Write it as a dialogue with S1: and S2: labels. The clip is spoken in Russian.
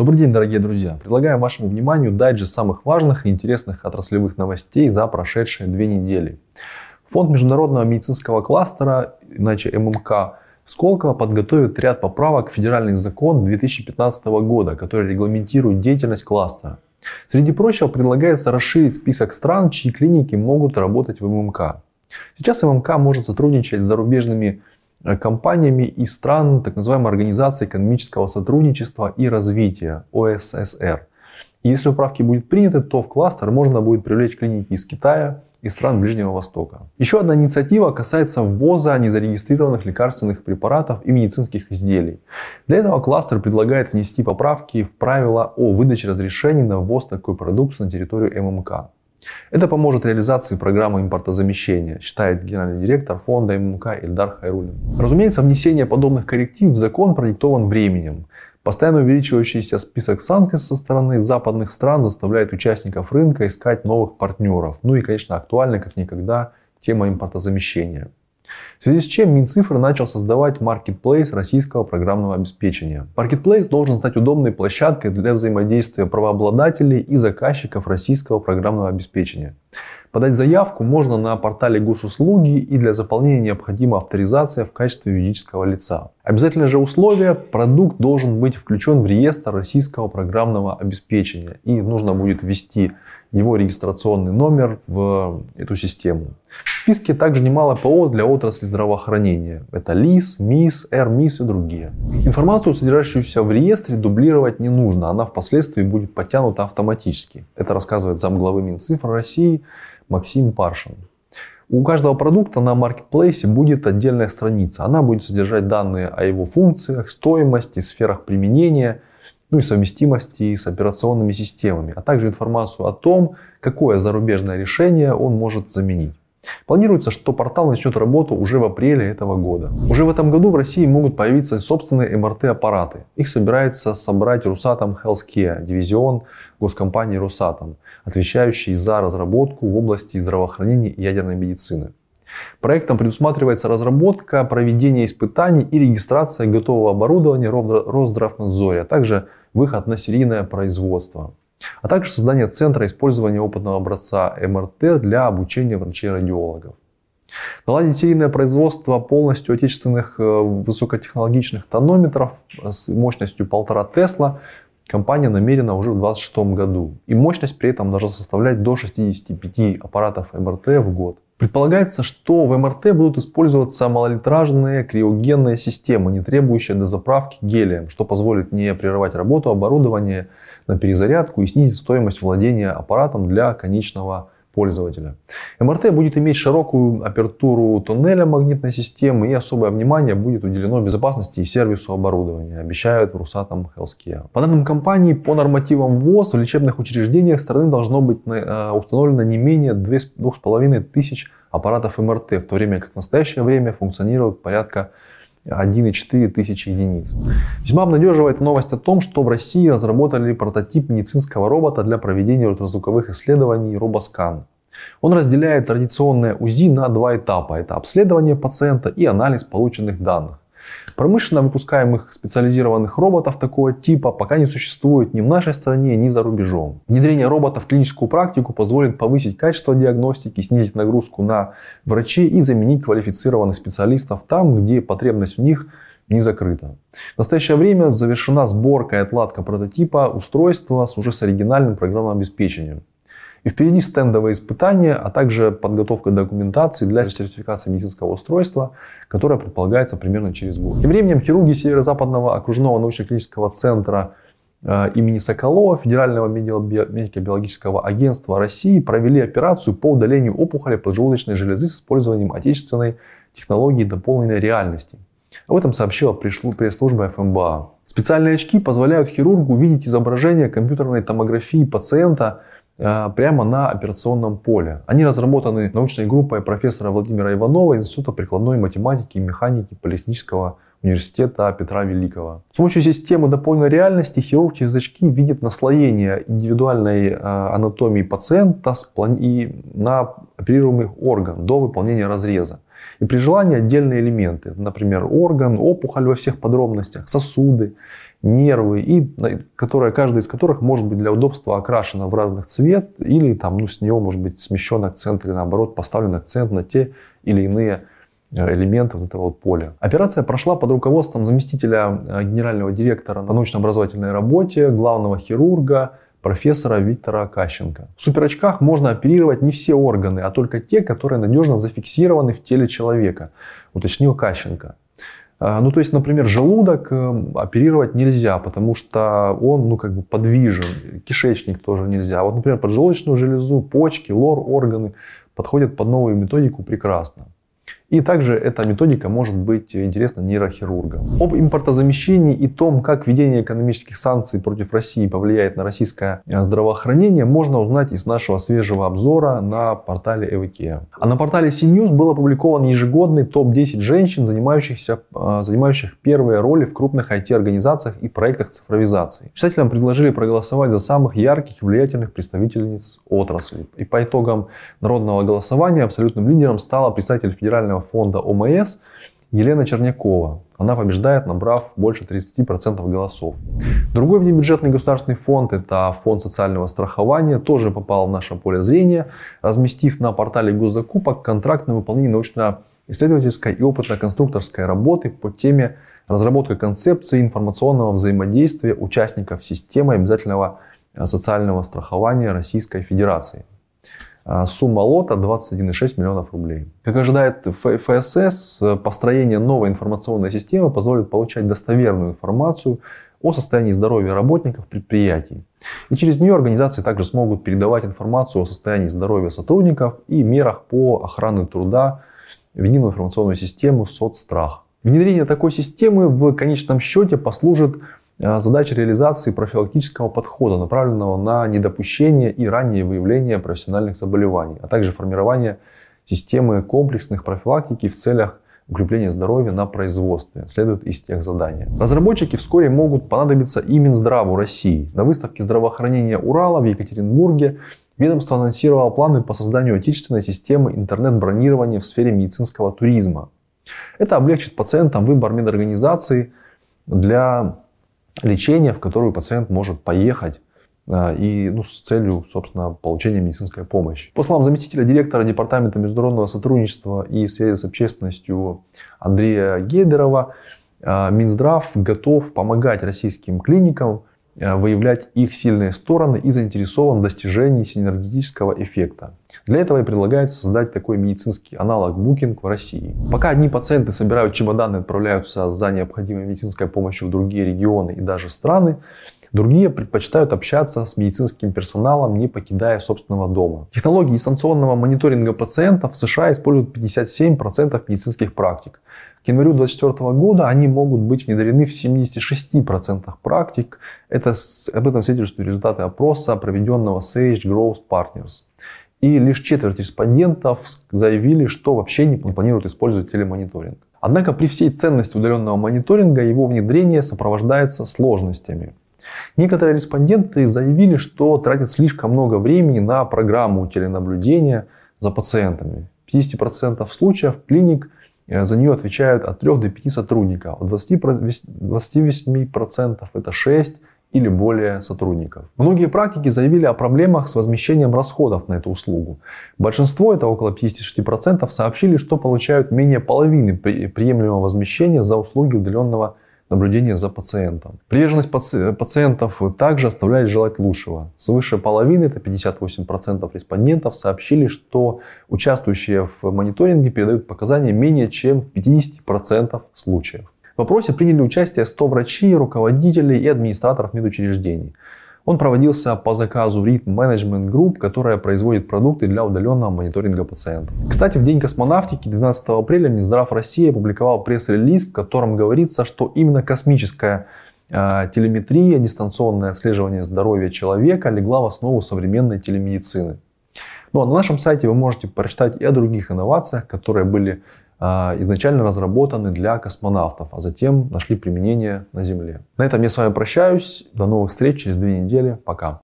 S1: Добрый день, дорогие друзья! Предлагаем вашему вниманию дайджест самых важных и интересных отраслевых новостей за прошедшие две недели. Фонд международного медицинского кластера, иначе ММК, Сколково подготовит ряд поправок в федеральный закон 2015 года, который регламентирует деятельность кластера. Среди прочего предлагается расширить список стран, чьи клиники могут работать в ММК. Сейчас ММК может сотрудничать с зарубежными компаниями из стран так называемой Организации экономического сотрудничества и развития ОССР. И если поправки будут приняты, то в кластер можно будет привлечь клиники из Китая и стран Ближнего Востока. Еще одна инициатива касается ввоза незарегистрированных лекарственных препаратов и медицинских изделий. Для этого кластер предлагает внести поправки в правила о выдаче разрешений на ввоз такой продукции на территорию ММК. Это поможет реализации программы импортозамещения, считает генеральный директор фонда ММК Ильдар Хайрулин. Разумеется, внесение подобных корректив в закон продиктован временем. Постоянно увеличивающийся список санкций со стороны западных стран заставляет участников рынка искать новых партнеров. Ну и, конечно, актуальна как никогда тема импортозамещения. В связи с чем Минцифры начал создавать маркетплейс российского программного обеспечения. Маркетплейс должен стать удобной площадкой для взаимодействия правообладателей и заказчиков российского программного обеспечения. Подать заявку можно на портале госуслуги и для заполнения необходима авторизация в качестве юридического лица. Обязательное же условие – продукт должен быть включен в реестр российского программного обеспечения и нужно будет ввести его регистрационный номер в эту систему. В списке также немало ПО для отрасли здравоохранения. Это ЛИС, МИС, РМИС и другие. Информацию, содержащуюся в реестре, дублировать не нужно. Она впоследствии будет подтянута автоматически. Это рассказывает замглавы Минцифры России Максим Паршин. У каждого продукта на маркетплейсе будет отдельная страница. Она будет содержать данные о его функциях, стоимости, сферах применения, ну и совместимости с операционными системами, а также информацию о том, какое зарубежное решение он может заменить. Планируется, что портал начнет работу уже в апреле этого года. Уже в этом году в России могут появиться собственные МРТ-аппараты. Их собирается собрать Русатом Healthcare, дивизион госкомпании Росатом, отвечающий за разработку в области здравоохранения и ядерной медицины. Проектом предусматривается разработка, проведение испытаний и регистрация готового оборудования Росздравнадзоре, а также выход на серийное производство а также создание центра использования опытного образца МРТ для обучения врачей-радиологов. Наладить серийное производство полностью отечественных э, высокотехнологичных тонометров с мощностью 1,5 Тесла компания намерена уже в 2026 году. И мощность при этом должна составлять до 65 аппаратов МРТ в год. Предполагается, что в МРТ будут использоваться малолитражные криогенные системы, не требующие дозаправки гелием, что позволит не прерывать работу оборудования на перезарядку и снизить стоимость владения аппаратом для конечного пользователя. МРТ будет иметь широкую апертуру тоннеля магнитной системы и особое внимание будет уделено безопасности и сервису оборудования, обещают в Русатом Healthcare. По данным компании, по нормативам ВОЗ в лечебных учреждениях страны должно быть э, установлено не менее 2500 тысяч аппаратов МРТ, в то время как в настоящее время функционирует порядка 1,4 тысячи единиц. Весьма обнадеживает новость о том, что в России разработали прототип медицинского робота для проведения ультразвуковых исследований RoboScan. Он разделяет традиционное УЗИ на два этапа. Это обследование пациента и анализ полученных данных. Промышленно выпускаемых специализированных роботов такого типа пока не существует ни в нашей стране, ни за рубежом. Внедрение роботов в клиническую практику позволит повысить качество диагностики, снизить нагрузку на врачей и заменить квалифицированных специалистов там, где потребность в них не закрыта. В настоящее время завершена сборка и отладка прототипа устройства с уже с оригинальным программным обеспечением. И впереди стендовые испытания, а также подготовка документации для сертификации медицинского устройства, которая предполагается примерно через год. Тем временем хирурги Северо-Западного окружного научно-клинического центра э, имени Соколова Федерального медико-биологического агентства России провели операцию по удалению опухоли поджелудочной железы с использованием отечественной технологии дополненной реальности. Об этом сообщила пресс-служба ФМБА. Специальные очки позволяют хирургу видеть изображение компьютерной томографии пациента прямо на операционном поле. Они разработаны научной группой профессора Владимира Иванова Института прикладной математики и механики Политехнического университета Петра Великого. С помощью системы дополненной реальности хирург через очки видит наслоение индивидуальной э, анатомии пациента и на оперируемый орган до выполнения разреза. И при желании отдельные элементы, например, орган, опухоль во всех подробностях, сосуды, нервы, и которая, каждая из которых может быть для удобства окрашена в разных цвет, или там, ну, с нее может быть смещен акцент, или наоборот поставлен акцент на те или иные э, элементы вот этого вот поля. Операция прошла под руководством заместителя э, генерального директора по научно-образовательной работе, главного хирурга, профессора Виктора Кащенко. В суперочках можно оперировать не все органы, а только те, которые надежно зафиксированы в теле человека, уточнил Кащенко. А, ну, то есть, например, желудок э, оперировать нельзя, потому что он, ну, как бы подвижен. Кишечник тоже нельзя. Вот, например, поджелудочную железу, почки, лор, органы подходят под новую методику прекрасно. И также эта методика может быть интересна нейрохирургам. Об импортозамещении и том, как введение экономических санкций против России повлияет на российское э, здравоохранение, можно узнать из нашего свежего обзора на портале Эвикея. А на портале CNews был опубликован ежегодный топ-10 женщин, занимающихся, э, занимающих первые роли в крупных IT-организациях и проектах цифровизации. Читателям предложили проголосовать за самых ярких и влиятельных представительниц отрасли. И по итогам народного голосования абсолютным лидером стала представитель Федерального фонда ОМС Елена Чернякова. Она побеждает, набрав больше 30% голосов. Другой внебюджетный государственный фонд, это фонд социального страхования, тоже попал в наше поле зрения, разместив на портале госзакупок контракт на выполнение научно-исследовательской и опытно-конструкторской работы по теме разработка концепции информационного взаимодействия участников системы обязательного социального страхования Российской Федерации. А, сумма лота 21,6 миллионов рублей. Как ожидает ФСС, построение новой информационной системы позволит получать достоверную информацию о состоянии здоровья работников предприятий. И через нее организации также смогут передавать информацию о состоянии здоровья сотрудников и мерах по охране труда в единую информационную систему соцстрах. Внедрение такой системы в конечном счете послужит Э, задача реализации профилактического подхода, направленного на недопущение и раннее выявление профессиональных заболеваний, а также формирование системы комплексных профилактики в целях укрепления здоровья на производстве, следует из тех задания. Разработчики вскоре могут понадобиться и Минздраву России. На выставке здравоохранения Урала в Екатеринбурге ведомство анонсировало планы по созданию отечественной системы интернет-бронирования в сфере медицинского туризма. Это облегчит пациентам выбор медорганизации для лечение, в которое пациент может поехать а, и ну, с целью, собственно, получения медицинской помощи. По словам заместителя директора Департамента международного сотрудничества и связи с общественностью Андрея Гейдерова, а, Минздрав готов помогать российским клиникам выявлять их сильные стороны и заинтересован в достижении синергетического эффекта. Для этого и предлагается создать такой медицинский аналог Booking в России. Пока одни пациенты собирают чемоданы и отправляются за необходимой медицинской помощью в другие регионы и даже страны, Другие предпочитают общаться с медицинским персоналом, не покидая собственного дома. Технологии дистанционного мониторинга пациентов в США используют 57% медицинских практик. К январю 2024 года они могут быть внедрены в 76% практик. Это, об этом свидетельствуют результаты опроса, проведенного Sage Growth Partners. И лишь четверть респондентов заявили, что вообще не планируют использовать телемониторинг. Однако при всей ценности удаленного мониторинга его внедрение сопровождается сложностями. Некоторые респонденты заявили, что тратят слишком много времени на программу теленаблюдения за пациентами. В 50% случаев клиник за нее отвечают от 3 до 5 сотрудников. В 28% это 6 или более сотрудников. Многие практики заявили о проблемах с возмещением расходов на эту услугу. Большинство, это около 56%, сообщили, что получают менее половины приемлемого возмещения за услуги удаленного наблюдения за пациентом. Приверженность паци- пациентов также оставляет желать лучшего. Свыше половины, это 58% респондентов, сообщили, что участвующие в мониторинге передают показания менее чем в 50% случаев. В вопросе приняли участие 100 врачей, руководителей и администраторов медучреждений. Он проводился по заказу Rhythm Management Group, которая производит продукты для удаленного мониторинга пациентов. Кстати, в день космонавтики 12 апреля Минздрав России опубликовал пресс-релиз, в котором говорится, что именно космическая э, телеметрия, дистанционное отслеживание здоровья человека легла в основу современной телемедицины. Ну а на нашем сайте вы можете прочитать и о других инновациях, которые были изначально разработаны для космонавтов, а затем нашли применение на Земле. На этом я с вами прощаюсь. До новых встреч через две недели. Пока.